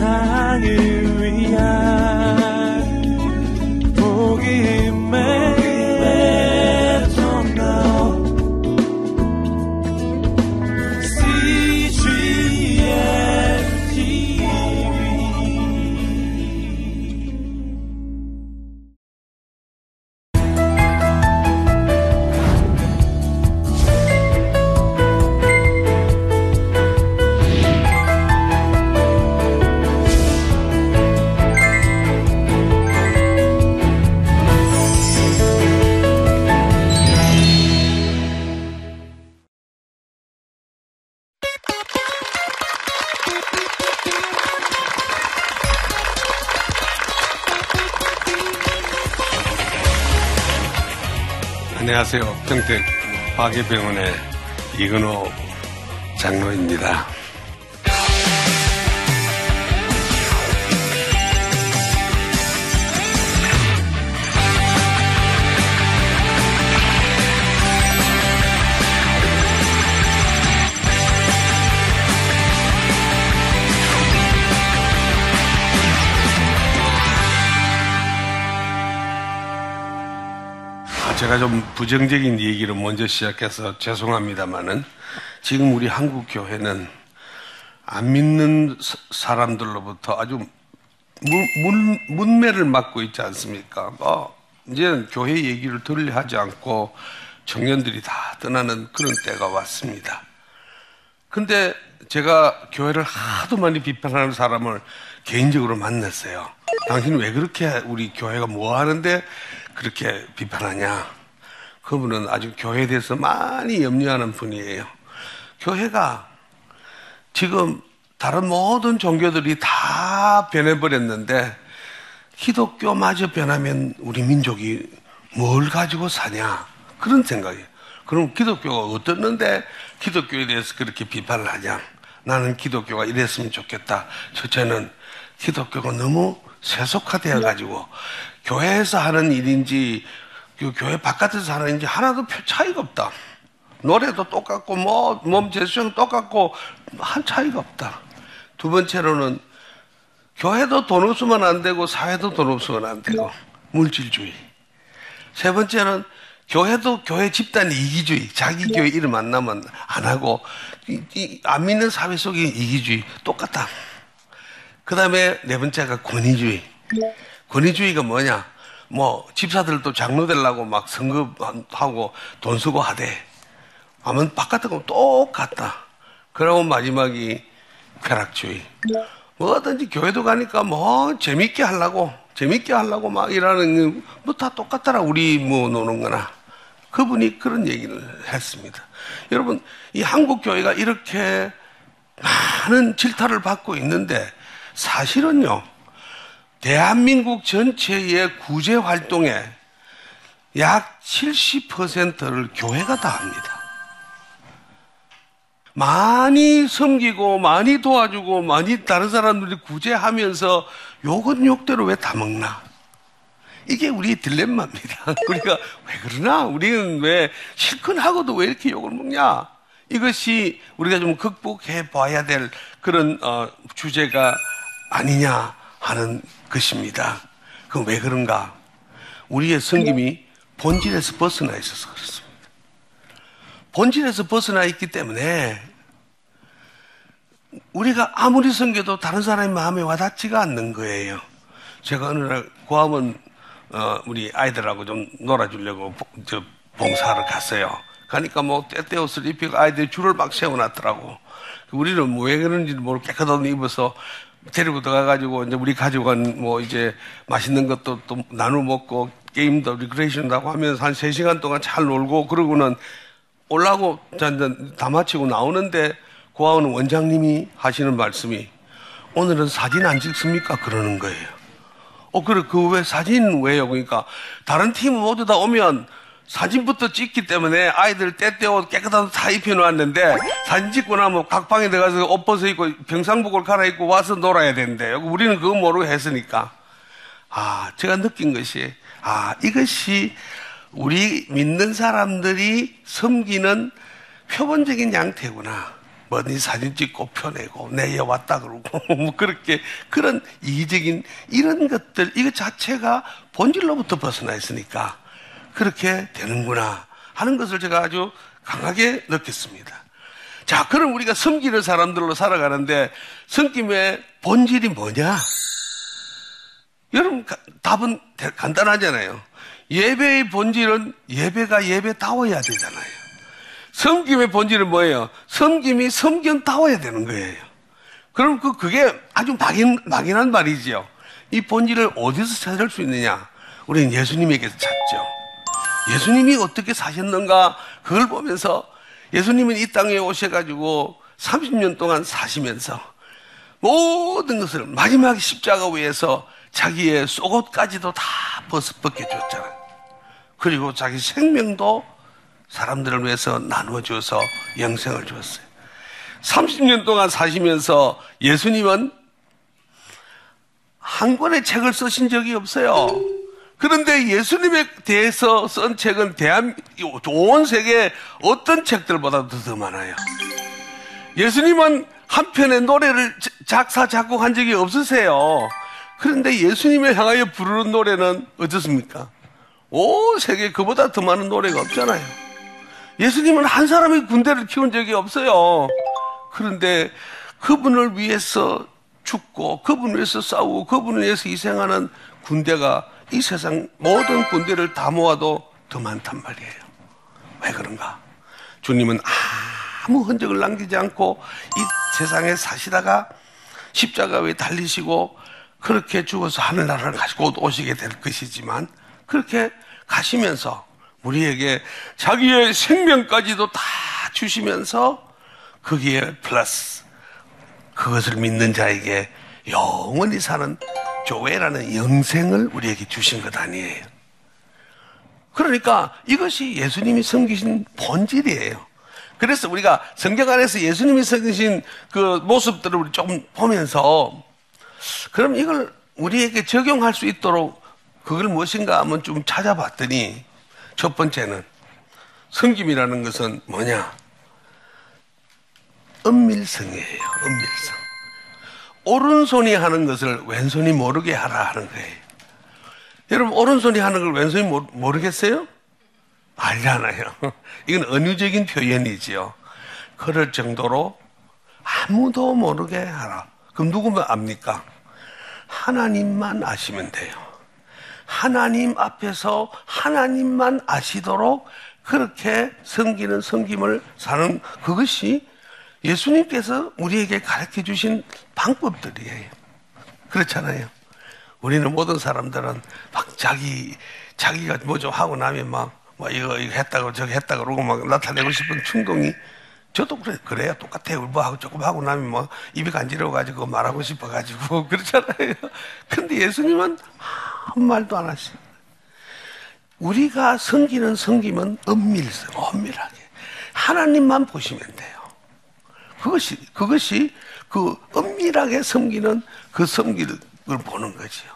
세상을 안녕하세요. 평택 화계병원의 이근호 장로입니다. 제가 좀 부정적인 얘기를 먼저 시작해서 죄송합니다만은 지금 우리 한국 교회는 안 믿는 사람들로부터 아주 문, 문, 매를 맞고 있지 않습니까? 뭐 이제 교회 얘기를 들려 하지 않고 청년들이 다 떠나는 그런 때가 왔습니다. 근데 제가 교회를 하도 많이 비판하는 사람을 개인적으로 만났어요. 당신 왜 그렇게 우리 교회가 뭐 하는데 그렇게 비판하냐? 그분은 아주 교회에 대해서 많이 염려하는 분이에요. 교회가 지금 다른 모든 종교들이 다 변해버렸는데 기독교마저 변하면 우리 민족이 뭘 가지고 사냐? 그런 생각이에요. 그럼 기독교가 어떻는데 기독교에 대해서 그렇게 비판을 하냐? 나는 기독교가 이랬으면 좋겠다. 첫째는 기독교가 너무 세속화되어 가지고 교회에서 하는 일인지 그 교회 바깥에서 하는 일인지 하나도 차이가 없다. 노래도 똑같고 뭐 몸 제스처도 똑같고 한 차이가 없다. 두 번째로는 교회도 돈 없으면 안 되고 사회도 돈 없으면 안 되고 물질주의. 세 번째는 교회도 교회 집단 이기주의. 자기 교회 이름 안 나면 안 하고 이, 이, 안 믿는 사회 속의 이기주의 똑같다. 그 다음에 네 번째가 권위주의. 권위주의가 뭐냐? 뭐 집사들도 장로 되려고 막 성급하고 돈 쓰고 하되 하면 바깥하고 똑같다. 그러고 마지막이 쾌락주의. 뭐든지 교회도 가니까 뭐 재밌게 하려고 재밌게 하려고 막 일하는 뭐 다 똑같더라 우리 뭐 노는 거나 그분이 그런 얘기를 했습니다. 여러분 이 한국 교회가 이렇게 많은 질타를 받고 있는데 사실은요 대한민국 전체의 구제 활동에 약 70%를 교회가 다 합니다. 많이 섬기고 많이 도와주고 많이 다른 사람들이 구제하면서 욕은 욕대로 왜 다 먹나? 이게 우리의 딜레마입니다. 우리가 왜 그러나? 우리는 왜 실컷 하고도 왜 이렇게 욕을 먹냐? 이것이 우리가 좀 극복해 봐야 될 그런 어, 주제가 아니냐 하는 것입니다. 그럼 왜 그런가? 우리의 성김이 본질에서 벗어나 있어서 그렇습니다. 본질에서 벗어나 있기 때문에 우리가 아무리 섬겨도 다른 사람의 마음에 와닿지가 않는 거예요. 제가 어느 날 고아원 어, 우리 아이들하고 좀 놀아주려고 저 봉사를 갔어요. 가니까 뭐 때때 옷을 입히고 아이들이 줄을 막 세워놨더라고. 우리는 뭐 왜 그런지 모르고 깨끗한 옷 입어서 데리고 들어가가지고 이제 우리 가족은 뭐 이제 맛있는 것도 또 나눠 먹고 게임도 리크레이션도 하고 하면서 한 3시간 동안 잘 놀고 그러고는 올라고 다 마치고 나오는데 고아원 원장님이 하시는 말씀이 오늘은 사진 안 찍습니까? 그러는 거예요. 어, 그래, 그 왜 사진 왜요? 그러니까 다른 팀 모두 다 오면 사진부터 찍기 때문에 아이들 때때옷 깨끗한 옷 다 입혀놓았는데 사진 찍고 나면 각 방에 들어가서 옷 벗어 입고 병상복을 갈아입고 와서 놀아야 되는데 우리는 그거 모르고 했으니까. 아 제가 느낀 것이 아 이것이 우리 믿는 사람들이 섬기는 표본적인 양태구나. 뭐니 사진 찍고 펴내고 내에 왔다 그러고 뭐 그렇게 그런 이기적인 이런 것들 이거 자체가 본질로부터 벗어나 있으니까 그렇게 되는구나 하는 것을 제가 아주 강하게 느꼈습니다. 자, 그럼 우리가 섬기는 사람들로 살아가는데 섬김의 본질이 뭐냐? 여러분 답은 간단하잖아요. 예배의 본질은 예배가 예배다워야 되잖아요. 섬김의 본질은 뭐예요? 섬김이 섬견다워야 되는 거예요. 그럼 그, 그게 아주 막인, 막연한 말이지요. 이 본질을 어디서 찾을 수 있느냐? 우리는 예수님에게서 찾죠. 예수님이 어떻게 사셨는가? 그걸 보면서 예수님은 이 땅에 오셔가지고 30년 동안 사시면서 모든 것을 마지막 십자가 위에서 자기의 속옷까지도 다 벗어 벗겨줬잖아요. 그리고 자기 생명도 사람들을 위해서 나누어줘서 영생을 주었어요. 30년 동안 사시면서 예수님은 한 권의 책을 쓰신 적이 없어요. 그런데 예수님에 대해서 쓴 책은 대한, 온 세계 어떤 책들보다도 더 많아요. 예수님은 한 편의 노래를 작사, 작곡한 적이 없으세요. 그런데 예수님을 향하여 부르는 노래는 어떻습니까? 온 세계 그보다 더 많은 노래가 없잖아요. 예수님은 한 사람의 군대를 키운 적이 없어요. 그런데 그분을 위해서 죽고 그분을 위해서 싸우고 그분을 위해서 희생하는 군대가 이 세상 모든 군대를 다 모아도 더 많단 말이에요. 왜 그런가? 주님은 아무 흔적을 남기지 않고 이 세상에 사시다가 십자가 위에 달리시고 그렇게 죽어서 하늘나라를 가지고 오시게 될 것이지만 그렇게 가시면서 우리에게 자기의 생명까지도 다 주시면서 거기에 플러스 그것을 믿는 자에게 영원히 사는 교회라는 영생을 우리에게 주신 것 아니에요. 그러니까 이것이 예수님이 섬기신 본질이에요. 그래서 우리가 성경 안에서 예수님이 섬기신 그 모습들을 우리 조금 보면서 그럼 이걸 우리에게 적용할 수 있도록 그걸 무엇인가 한번 좀 찾아봤더니 첫 번째는 섬김이라는 것은 뭐냐? 은밀성이에요. 은밀성. 오른손이 하는 것을 왼손이 모르게 하라 하는 거예요. 여러분, 오른손이 하는 걸 왼손이 모르겠어요? 알잖아요. 이건 은유적인 표현이지요. 그럴 정도로 아무도 모르게 하라. 그럼 누구만 압니까? 하나님만 아시면 돼요. 하나님 앞에서 하나님만 아시도록 그렇게 섬기는 섬김을 사는 그것이 예수님께서 우리에게 가르쳐 주신 방법들이에요. 그렇잖아요. 우리는 모든 사람들은 막 자기, 자기가 뭐 좀 하고 나면 막, 뭐 이거, 이거 했다고 저거 했다고 그러고 막 나타내고 싶은 충동이 저도 그래, 그래요. 똑같아요. 뭐 하고 조금 하고 나면 뭐 입이 간지러워가지고 말하고 싶어가지고 그렇잖아요. 근데 예수님은 아무 말도 안 하시고. 우리가 섬기는 섬김은 은밀성, 은밀하게. 하나님만 보시면 돼요. 그것이, 그것이 그 은밀하게 섬기는 그 섬기를 보는 거지요.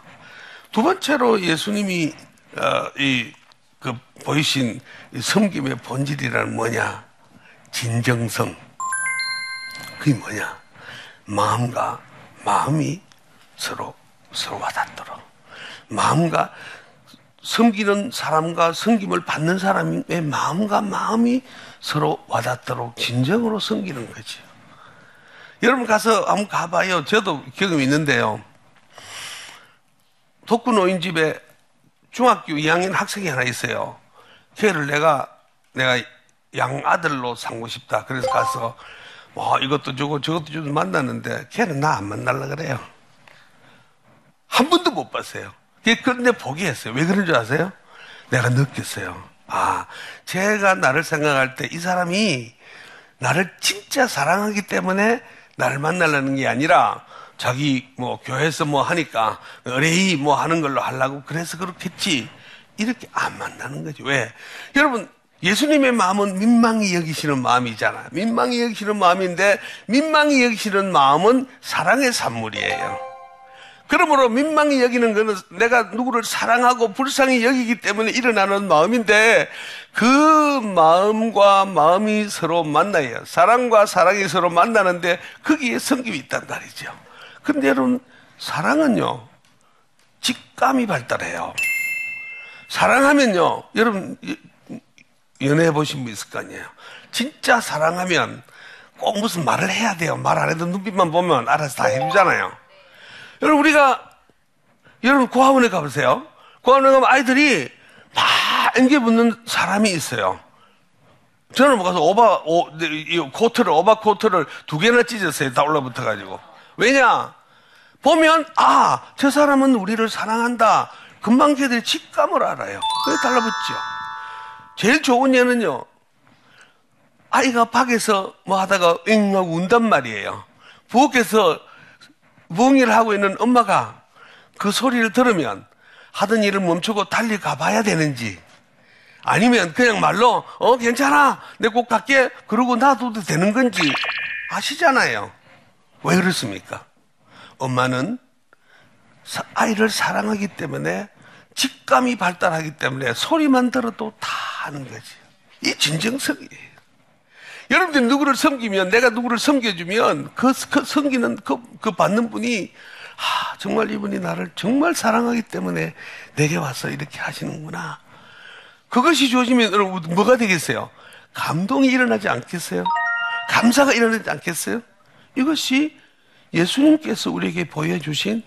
두 번째로 예수님이, 어, 이, 그 보이신 섬김의 본질이란 뭐냐? 진정성. 그게 뭐냐? 마음과 마음이 서로, 서로 와닿도록. 마음과 섬기는 사람과 섬김을 받는 사람의 마음과 마음이 서로 와닿도록 진정으로 섬기는 거죠. 여러분 가서 한번 가봐요. 저도 경험이 있는데요. 독구 노인집에 중학교 2학년 학생이 하나 있어요. 걔를 내가, 내가 양아들로 삼고 싶다. 그래서 가서 뭐 이것도 주고 저것도 주고 만났는데 걔는 나 안 만날라 그래요. 한 번도 못 봤어요. 그런데 포기했어요. 왜 그런 줄 아세요? 내가 느꼈어요. 아, 제가 나를 생각할 때 이 사람이 나를 진짜 사랑하기 때문에 나를 만나려는 게 아니라 자기 뭐 교회에서 뭐 하니까 의뢰이 뭐 하는 걸로 하려고 그래서 그렇겠지. 이렇게 안 만나는 거죠. 왜? 여러분, 예수님의 마음은 민망히 여기시는 마음이잖아. 민망히 여기시는 마음인데 민망히 여기시는 마음은 사랑의 산물이에요. 그러므로 민망히 여기는 것은 내가 누구를 사랑하고 불쌍히 여기기 때문에 일어나는 마음인데 그 마음과 마음이 서로 만나요. 사랑과 사랑이 서로 만나는데 거기에 성김이 있단 말이죠. 근데 여러분 사랑은요 직감이 발달해요. 사랑하면요 여러분 연애해 보신 분 있을 거 아니에요. 진짜 사랑하면 꼭 무슨 말을 해야 돼요. 말 안 해도 눈빛만 보면 알아서 다 해주잖아요. 여러분 우리가 여러분 고아원에 가보세요. 고아원에 가면 아이들이 막 앵겨 붙는 사람이 있어요. 저는 뭐 가서 오바 오, 이 코트를 오바 코트를 두 개나 찢었어요. 다 올라붙어 가지고. 왜냐? 보면 아 저 사람은 우리를 사랑한다. 금방 걔들이 직감을 알아요. 그게 달라붙죠. 제일 좋은 예는요. 아이가 밖에서 뭐 하다가 응 하고 운단 말이에요. 부엌에서 부엌일을 하고 있는 엄마가 그 소리를 들으면 하던 일을 멈추고 달리 가봐야 되는지 아니면 그냥 말로 어 괜찮아 내 꼭 갈게 그러고 놔둬도 되는 건지 아시잖아요. 왜 그렇습니까? 엄마는 아이를 사랑하기 때문에 직감이 발달하기 때문에 소리만 들어도 다 아는 거지. 이 진정성이에요. 여러분들이 누구를 섬기면 내가 누구를 섬겨주면 그, 그 섬기는 그, 그 받는 분이 아, 정말 이분이 나를 정말 사랑하기 때문에 내게 와서 이렇게 하시는구나. 그것이 주어지면 여러분 뭐가 되겠어요? 감동이 일어나지 않겠어요? 감사가 일어나지 않겠어요? 이것이 예수님께서 우리에게 보여주신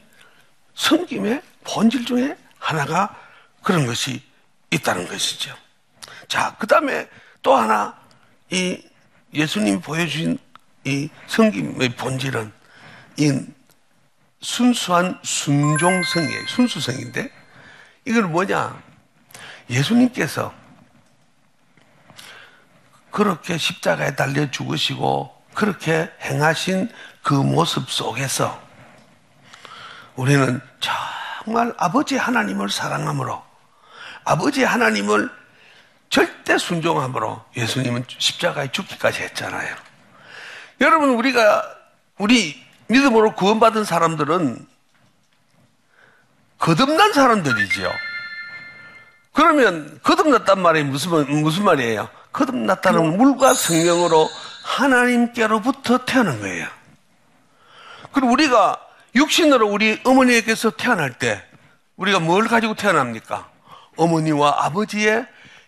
섬김의 본질 중에 하나가 그런 것이 있다는 것이죠. 자, 그 다음에 또 하나 이 예수님이 보여주신 이 성김의 본질은 이 순수한 순종성이에요. 순수성인데 이건 뭐냐? 예수님께서 그렇게 십자가에 달려 죽으시고 그렇게 행하신 그 모습 속에서 우리는 정말 아버지 하나님을 사랑함으로 아버지 하나님을 절대 순종함으로 예수님은 십자가에 죽기까지 했잖아요. 여러분, 우리가, 우리 믿음으로 구원받은 사람들은 거듭난 사람들이지요. 그러면 거듭났단 말이 무슨, 무슨 말이에요? 거듭났다는 물과 성령으로 하나님께로부터 태어난 거예요. 그리고 우리가 육신으로 우리 어머니에게서 태어날 때 우리가 뭘 가지고 태어납니까? 어머니와 아버지의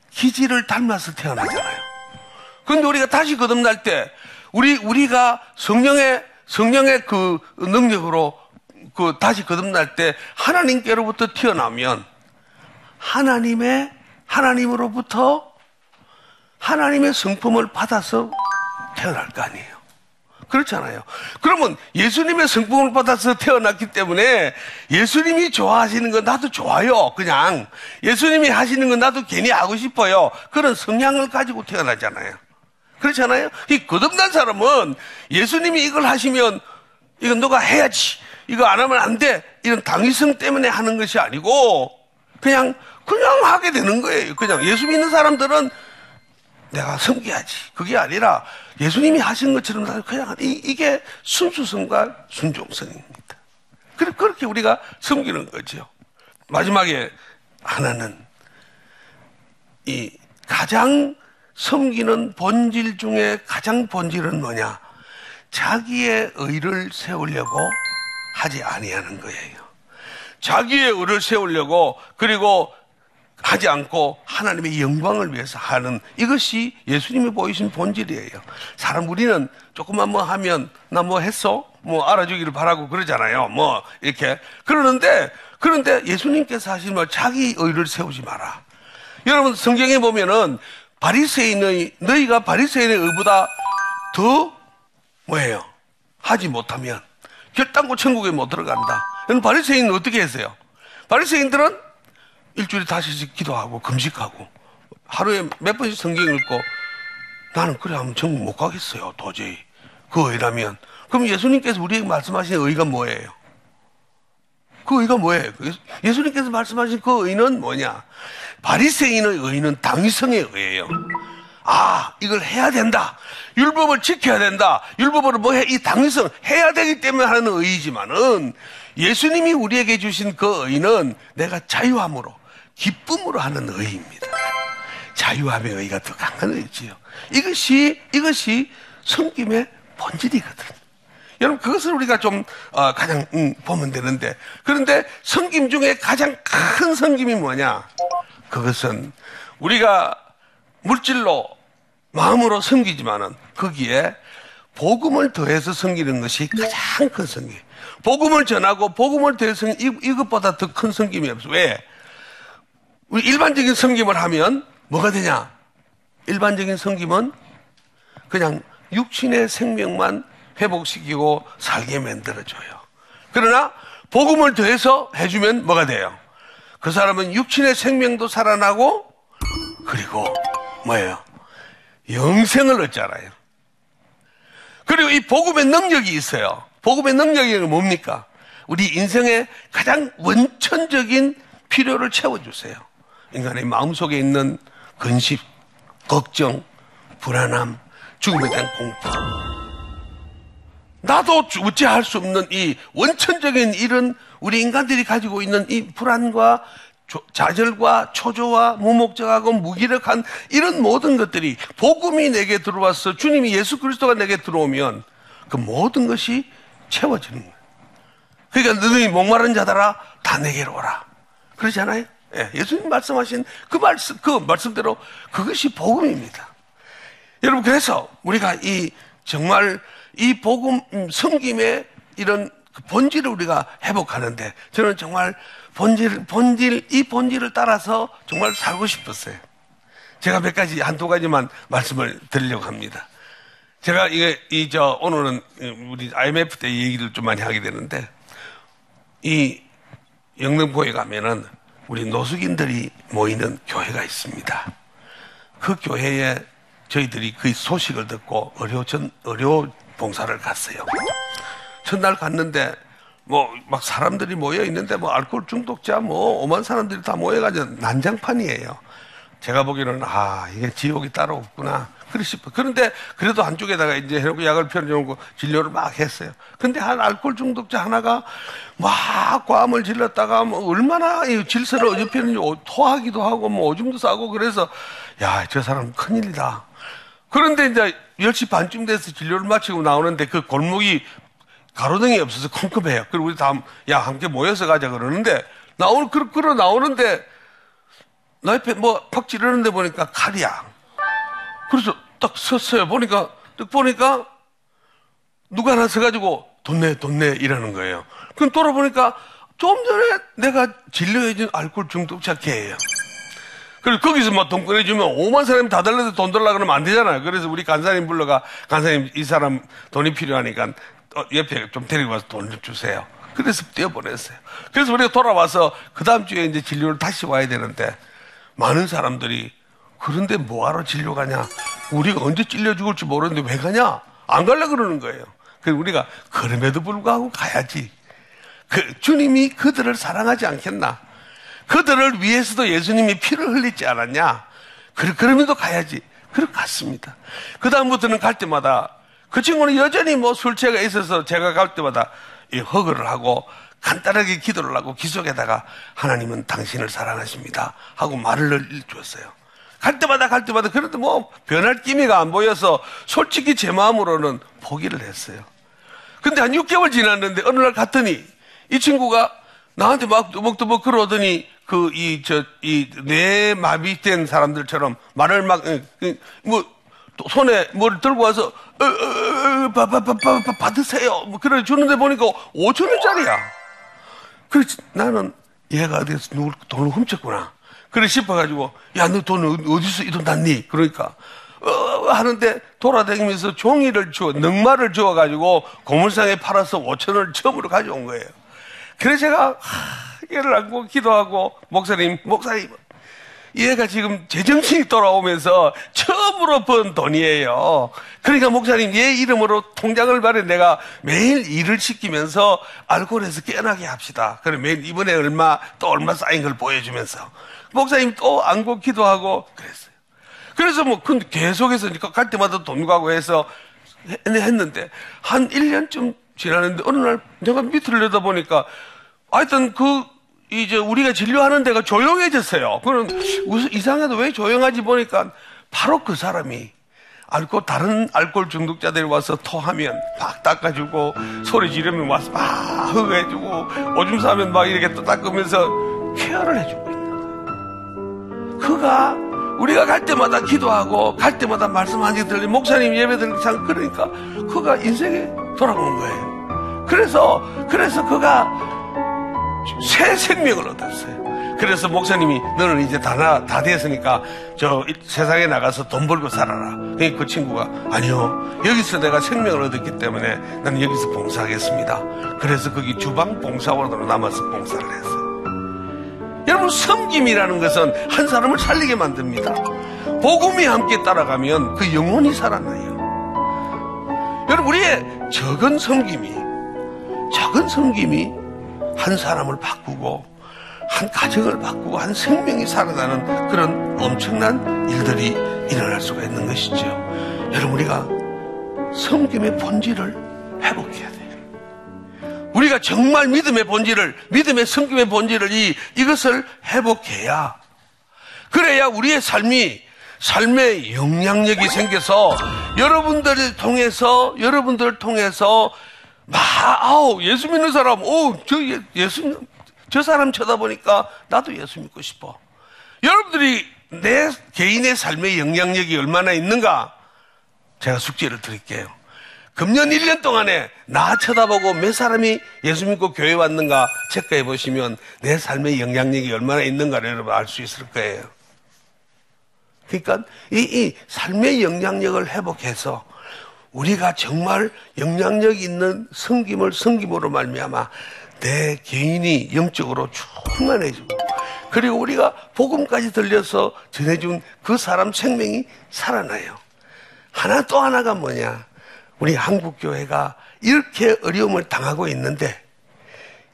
기질을 닮아서 태어나잖아요. 그런데 우리가 다시 거듭날 때 우리 우리가 성령의 성령의 그 능력으로 그 다시 거듭날 때 하나님께로부터 튀어나오면 하나님의 하나님으로부터 하나님의 성품을 받아서 태어날 거 아니에요. 그렇잖아요. 그러면 예수님의 성품을 받아서 태어났기 때문에 예수님이 좋아하시는 건 나도 좋아요. 그냥 예수님이 하시는 건 나도 괜히 하고 싶어요. 그런 성향을 가지고 태어나잖아요. 그렇잖아요. 이 거듭난 사람은 예수님이 이걸 하시면 이건 너가 해야지. 이거 안 하면 안 돼. 이런 당위성 때문에 하는 것이 아니고 그냥 그냥 하게 되는 거예요. 그냥 예수 믿는 사람들은 내가 섬겨야지. 그게 아니라 예수님이 하신 것처럼 그냥 이, 게 순수성과 순종성입니다. 그렇게 우리가 섬기는 거죠. 마지막에 하나는 이 가장 섬기는 본질 중에 가장 본질은 뭐냐? 자기의 의를 세우려고 하지 아니하는 거예요. 자기의 의를 세우려고 그리고 하지 않고 하나님의 영광을 위해서 하는 이것이 예수님이 보이신 본질이에요. 사람 우리는 조금만 뭐 하면 나 뭐 했어? 뭐 알아주기를 바라고 그러잖아요. 뭐 이렇게 그러는데 그런데 예수님께서 하신 말 자기 의를 세우지 마라. 여러분 성경에 보면은 바리새인의 너희가 바리새인의 의보다 더 뭐예요? 하지 못하면 결단코 천국에 못 들어간다. 여러분 바리새인은 어떻게 했어요? 바리새인들은 일주일에 다시씩 기도하고 금식하고 하루에 몇 번씩 성경 읽고 나는 그래 하면 전국 못 가겠어요. 도저히. 그 의라면. 그럼 예수님께서 우리에게 말씀하신 의가 뭐예요? 그 의가 뭐예요? 그 예수님께서 말씀하신 그 의는 뭐냐? 바리새인의 의는 당위성의 의예요. 아, 이걸 해야 된다. 율법을 지켜야 된다. 율법으로 뭐 해, 이 당위성 해야 되기 때문에 하는 의지만은 예수님이 우리에게 주신 그 의는 내가 자유함으로, 기쁨으로 하는 의입니다. 자유함의 의가 더 강한 의지요. 이것이, 이것이 성김의 본질이거든. 여러분, 그것을 우리가 좀, 어, 가장, 음, 보면 되는데. 그런데 성김 중에 가장 큰 성김이 뭐냐? 그것은 우리가 물질로 마음으로 섬기지만은 거기에 복음을 더해서 섬기는 것이 가장 큰 성김. 복음을 전하고 복음을 섬기, 이것보다 더큰 성김이 없어. 왜? 일반적인 섬김을 하면 뭐가 되냐? 일반적인 섬김은 그냥 육신의 생명만 회복시키고 살게 만들어줘요. 그러나 복음을 더해서 해주면 뭐가 돼요? 그 사람은 육신의 생명도 살아나고 그리고 뭐예요? 영생을 얻잖아요. 그리고 이 복음의 능력이 있어요. 복음의 능력이 뭡니까? 우리 인생의 가장 원천적인 필요를 채워주세요. 인간의 마음속에 있는 근심, 걱정, 불안함, 죽음에 대한 공포. 나도 어찌할 수 없는 이 원천적인 이런 우리 인간들이 가지고 있는 이 불안과 좌절과 초조와 무목적하고 무기력한 이런 모든 것들이 복음이 내게 들어와서 주님이 예수 그리스도가 내게 들어오면 그 모든 것이 채워지는 거예요. 그러니까 너희 목마른 자들아 다 내게로 오라. 그러잖아요. 예, 예수님 말씀하신 그 말씀 그 말씀대로 그것이 복음입니다. 여러분 그래서 우리가 이 정말 이 복음 성김의 이런 그 본질을 우리가 회복하는데 저는 정말 본질, 본질, 이 본질을 따라서 정말 살고 싶었어요. 제가 몇 가지, 한두 가지만 말씀을 드리려고 합니다. 제가 이게, 이, 저, 오늘은 우리 IMF 때 얘기를 좀 많이 하게 되는데, 이 영등포에 가면은 우리 노숙인들이 모이는 교회가 있습니다. 그 교회에 저희들이 그 소식을 듣고 의료 전, 의료 봉사를 갔어요. 첫날 갔는데 뭐 막 사람들이 모여 있는데 뭐 알코올 중독자 뭐 오만 사람들이 다 모여가지고 난장판이에요. 제가 보기에는 아 이게 지옥이 따로 없구나. 그리 싶어. 그런데 그래도 한쪽에다가 이제 해놓고 약을 펴놓고 진료를 막 했어요. 근데 한 알코올 중독자 하나가 막 괌을 질렀다가 뭐 얼마나 질서를 어집히는지 토하기도 하고 뭐 오줌도 싸고 그래서 야 저 사람 큰일이다. 그런데 이제 10시 반쯤 돼서 진료를 마치고 나오는데 그 골목이 가로등이 없어서 컴컴해요. 그리고 우리 다음, 야, 함께 모여서 가자 그러는데, 나오는, 그러, 그러 나오는데, 나 옆에 뭐, 팍 찌르는데 보니까 칼이야. 그래서 딱 섰어요. 보니까, 딱 보니까, 누가 하나 서가지고, 돈 내, 돈 내, 이러는 거예요. 그럼 돌아보니까, 좀 전에 내가 진료해준 알코올 중독자 걔예요. 그래서 거기서 막돈 뭐 꺼내주면 5만 사람이 다 달라도 돈 달라 그러면 안 되잖아요. 그래서 우리 간사님 불러가, 간사님 이 사람 돈이 필요하니까 어, 옆에 좀 데리고 와서 돈을 주세요. 그래서 떼어보냈어요. 그래서 우리가 돌아와서 그 다음 주에 이제 진료를 다시 와야 되는데 많은 사람들이 그런데 뭐하러 진료 가냐? 우리가 언제 찔려 죽을지 모르는데 왜 가냐? 안 갈라 그러는 거예요. 그래서 우리가 그럼에도 불구하고 가야지. 그 주님이 그들을 사랑하지 않겠나? 그들을 위해서도 예수님이 피를 흘리지 않았냐? 그럼에도 가야지. 그렇게 갔습니다. 그 다음부터는 갈 때마다 그 친구는 여전히 뭐 술취가 있어서 제가 갈 때마다 이 허그를 하고 간단하게 기도를 하고 기속에다가 하나님은 당신을 사랑하십니다 하고 말을 주었어요. 갈 때마다 갈 때마다 그런데 뭐 변할 기미가 안 보여서 솔직히 제 마음으로는 포기를 했어요. 근데 한 6개월 지났는데 어느 날 갔더니 이 친구가 나한테 막 또박또박 그러더니 그 이 저 이 뇌 마비된 사람들처럼 말을 막뭐 손에 뭘 들고 와서 받으세요. 뭐 그래 주는데 보니까 5천 원짜리야. 그래 나는 얘가 어디서 누굴 돈을 훔쳤구나. 그래 싶어가지고 야 너 돈 어디서 이 돈 났니? 그러니까 어, 하는데 돌아다니면서 종이를 주어 넉마를 주어가지고 고물상에 팔아서 5천 원을 처음으로 가져온 거예요. 그래서 제가 하, 얘를 안고 기도하고 목사님 목사님 얘가 지금 제정신이 돌아오면서 처음으로 번 돈이에요. 그러니까 목사님 얘 이름으로 통장을 발해 내가 매일 일을 시키면서 알코올에서 깨어나게 합시다. 그래 매일 이번에 얼마 또 얼마 쌓인 걸 보여주면서 목사님 또 안고 기도하고 그랬어요. 그래서 뭐, 그 계속해서 갈 때마다 돈 가고 해서 했- 했는데, 한 1년쯤 지나는데, 어느 날 내가 밑을 내다보니까, 하여튼 그, 이제 우리가 진료하는 데가 조용해졌어요. 그럼 이상해도 왜 조용하지 보니까 바로 그 사람이 알코 다른 알코올 중독자들이 와서 토하면 막 닦아주고 소리 지르면 와서 막 흑해주고 오줌 싸면 막 이렇게 또 닦으면서 케어를 해주고. 그가 우리가 갈 때마다 기도하고 갈 때마다 말씀하는 들리 목사님 예배 들리 참 그러니까 그가 인생에 돌아온 거예요. 그래서 그래서 그가 새 생명을 얻었어요. 그래서 목사님이 너는 이제 다, 나, 다 됐으니까 저 이- 세상에 나가서 돈 벌고 살아라. 그 친구가 아니요. 여기서 내가 생명을 얻었기 때문에 나는 여기서 봉사하겠습니다. 그래서 거기 주방 봉사원으로 남아서 봉사를 했어요. 여러분 섬김이라는 것은 한 사람을 살리게 만듭니다. 복음이 함께 따라가면 그 영혼이 살아나요. 여러분 우리의 적은 섬김이 작은 섬김이 한 사람을 바꾸고 한 가정을 바꾸고 한 생명이 살아나는 그런 엄청난 일들이 일어날 수가 있는 것이죠. 여러분 우리가 섬김의 본질을 회복해야 돼요. 우리가 정말 믿음의 본질을 믿음의 섬김의 본질을 이 이것을 회복해야 그래야 우리의 삶이 삶의 영향력이 생겨서 여러분들을 통해서 여러분들을 통해서 막 아우 예수 믿는 사람 오 저 예수 저 사람 쳐다보니까 나도 예수 믿고 싶어. 여러분들이 내 개인의 삶의 영향력이 얼마나 있는가 제가 숙제를 드릴게요. 금년 1년 동안에 나 쳐다보고 몇 사람이 예수 믿고 교회 왔는가 체크해 보시면 내 삶의 영향력이 얼마나 있는가를 여러분 알 수 있을 거예요. 그러니까 이, 이 삶의 영향력을 회복해서 우리가 정말 영향력 있는 성김을 성김으로 말미암아 내 개인이 영적으로 충만해지고 그리고 우리가 복음까지 들려서 전해준 그 사람 생명이 살아나요. 하나 또 하나가 뭐냐? 우리 한국 교회가 이렇게 어려움을 당하고 있는데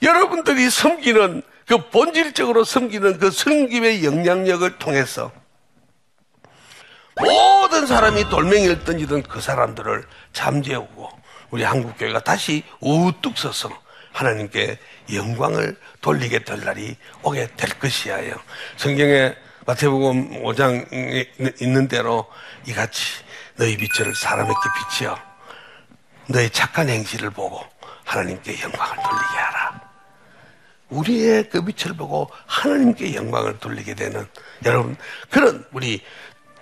여러분들이 섬기는 그 본질적으로 섬기는 그 섬김의 영향력을 통해서 모든 사람이 돌멩이를 던지던 그 사람들을 잠재우고 우리 한국 교회가 다시 우뚝 서서 하나님께 영광을 돌리게 될 날이 오게 될 것이야요. 성경에 마태복음 5장에 있는 대로 이같이 너희 빛을 사람에게 비치어 너의 착한 행실을 보고 하나님께 영광을 돌리게 하라. 우리의 그 빛을 보고 하나님께 영광을 돌리게 되는 여러분 그런 우리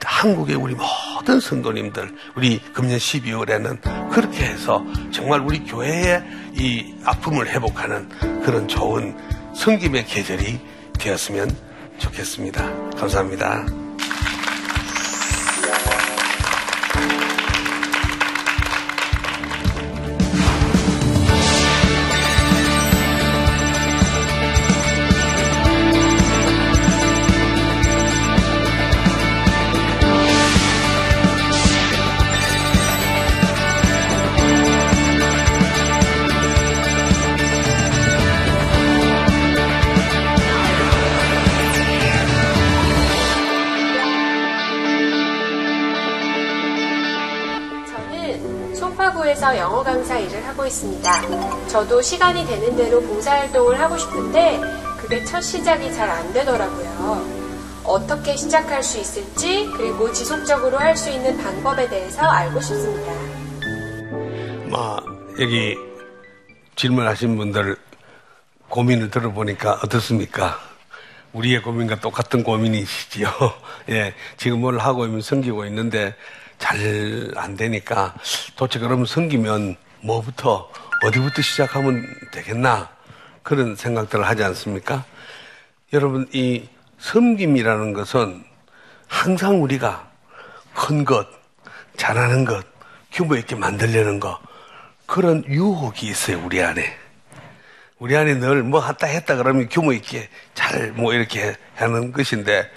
한국의 우리 모든 성도님들 우리 금년 12월에는 그렇게 해서 정말 우리 교회의 이 아픔을 회복하는 그런 좋은 성김의 계절이 되었으면 좋겠습니다. 감사합니다. 강사 일을 하고 있습니다. 저도 시간이 되는 대로 봉사 활동을 하고 싶은데 그게 첫 시작이 잘 안 되더라고요. 어떻게 시작할 수 있을지 그리고 지속적으로 할 수 있는 방법에 대해서 알고 싶습니다. 뭐 여기 질문하신 분들 고민을 들어보니까 어떻습니까? 우리의 고민과 똑같은 고민이시지요. 예, 지금 뭘 하고 있면 섬기고 있는데 잘 안 되니까 도대체 그러면 섬기면 뭐부터 어디부터 시작하면 되겠나 그런 생각들을 하지 않습니까? 여러분 이 섬김이라는 것은 항상 우리가 큰 것, 잘하는 것, 규모 있게 만들려는 것 그런 유혹이 있어요 우리 안에. 우리 안에 늘 뭐 했다 했다 그러면 규모 있게 잘 뭐 이렇게 하는 것인데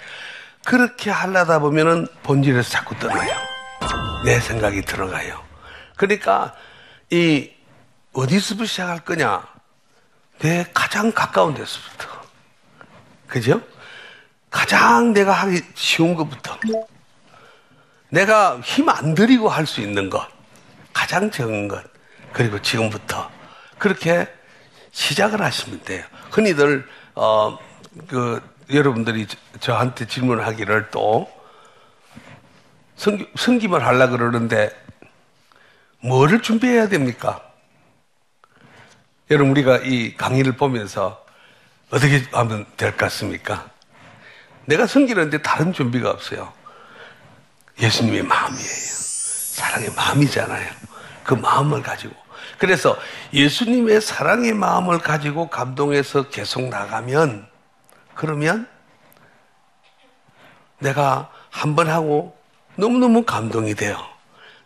그렇게 하려다 보면은 본질에서 자꾸 떠나요. 내 생각이 들어가요. 그러니까 이 어디서부터 시작할 거냐? 내 가장 가까운 데서부터. 그죠? 가장 내가 하기 쉬운 것부터. 내가 힘 안 들이고 할 수 있는 것, 가장 적은 것, 그리고 지금부터 그렇게 시작을 하시면 돼요. 흔히들 어, 그 여러분들이 저- 저한테 질문하기를 또 성기, 성김을 하려 그러는데 뭐를 준비해야 됩니까? 여러분 우리가 이 강의를 보면서 어떻게 하면 될 것 같습니까? 내가 섬기는데 다른 준비가 없어요. 예수님의 마음이에요. 사랑의 마음이잖아요. 그 마음을 가지고. 그래서 예수님의 사랑의 마음을 가지고 감동해서 계속 나가면, 그러면 내가 한 번 하고 너무너무 감동이 돼요.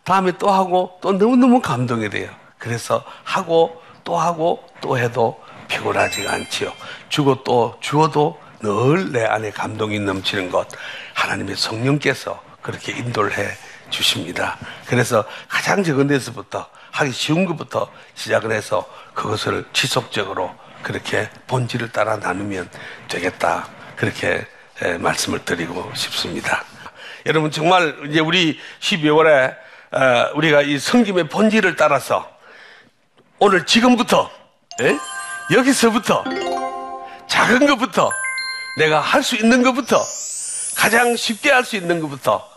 다음에 또 하고 또 너무너무 감동이 돼요. 그래서 하고 또 하고 또 해도 피곤하지가 않지요. 주고 또 주어도 늘 내 안에 감동이 넘치는 것 하나님의 성령께서 그렇게 인도를 해 주십니다. 그래서 가장 적은 데서부터 하기 쉬운 것부터 시작을 해서 그것을 지속적으로 그렇게 본질을 따라 나누면 되겠다. 그렇게 에, 말씀을 드리고 싶습니다. 여러분 정말 이제 우리 12월에 어, 우리가 이 성김의 본질을 따라서 오늘 지금부터 예? 여기서부터 작은 것부터 내가 할 수 있는 것부터 가장 쉽게 할 수 있는 것부터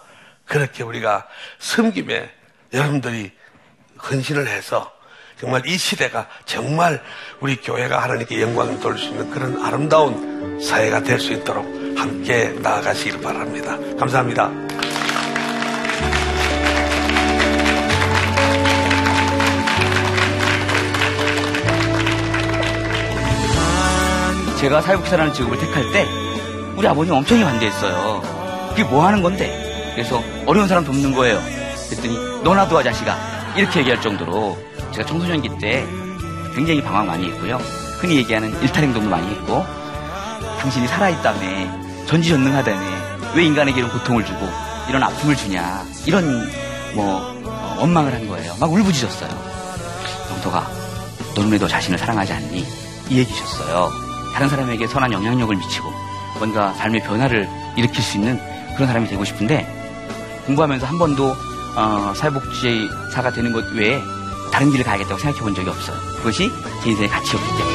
그렇게 우리가 섬김에 여러분들이 헌신을 해서 정말 이 시대가 정말 우리 교회가 하나님께 영광을 돌릴 수 있는 그런 아름다운 사회가 될 수 있도록 함께 나아가시길 바랍니다. 감사합니다. 제가 사회복지사라는 직업을 택할 때 우리 아버님 엄청 반대했어요. 그게 뭐 하는 건데? 그래서 어려운 사람 돕는 거예요. 그랬더니 너나 도와 자식아 이렇게 얘기할 정도로 제가 청소년기 때 굉장히 방황 많이 했고요. 흔히 얘기하는 일탈 행동도 많이 했고 당신이 살아있다며 전지전능하다며 왜 인간에게 이런 고통을 주고 이런 아픔을 주냐 이런 뭐 어, 원망을 한 거예요. 막 울부짖었어요. 영토가 너는 왜 너 자신을 사랑하지 않니? 이 얘기셨어요. 다른 사람에게 선한 영향력을 미치고 뭔가 삶의 변화를 일으킬 수 있는 그런 사람이 되고 싶은데 공부하면서 한 번도 어, 사회복지사가 되는 것 외에 다른 길을 가야겠다고 생각해 본 적이 없어요. 그것이 제 인생의 가치였기 때문에.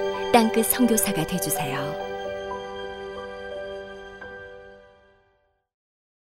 땅끝 선교사가 되주세요.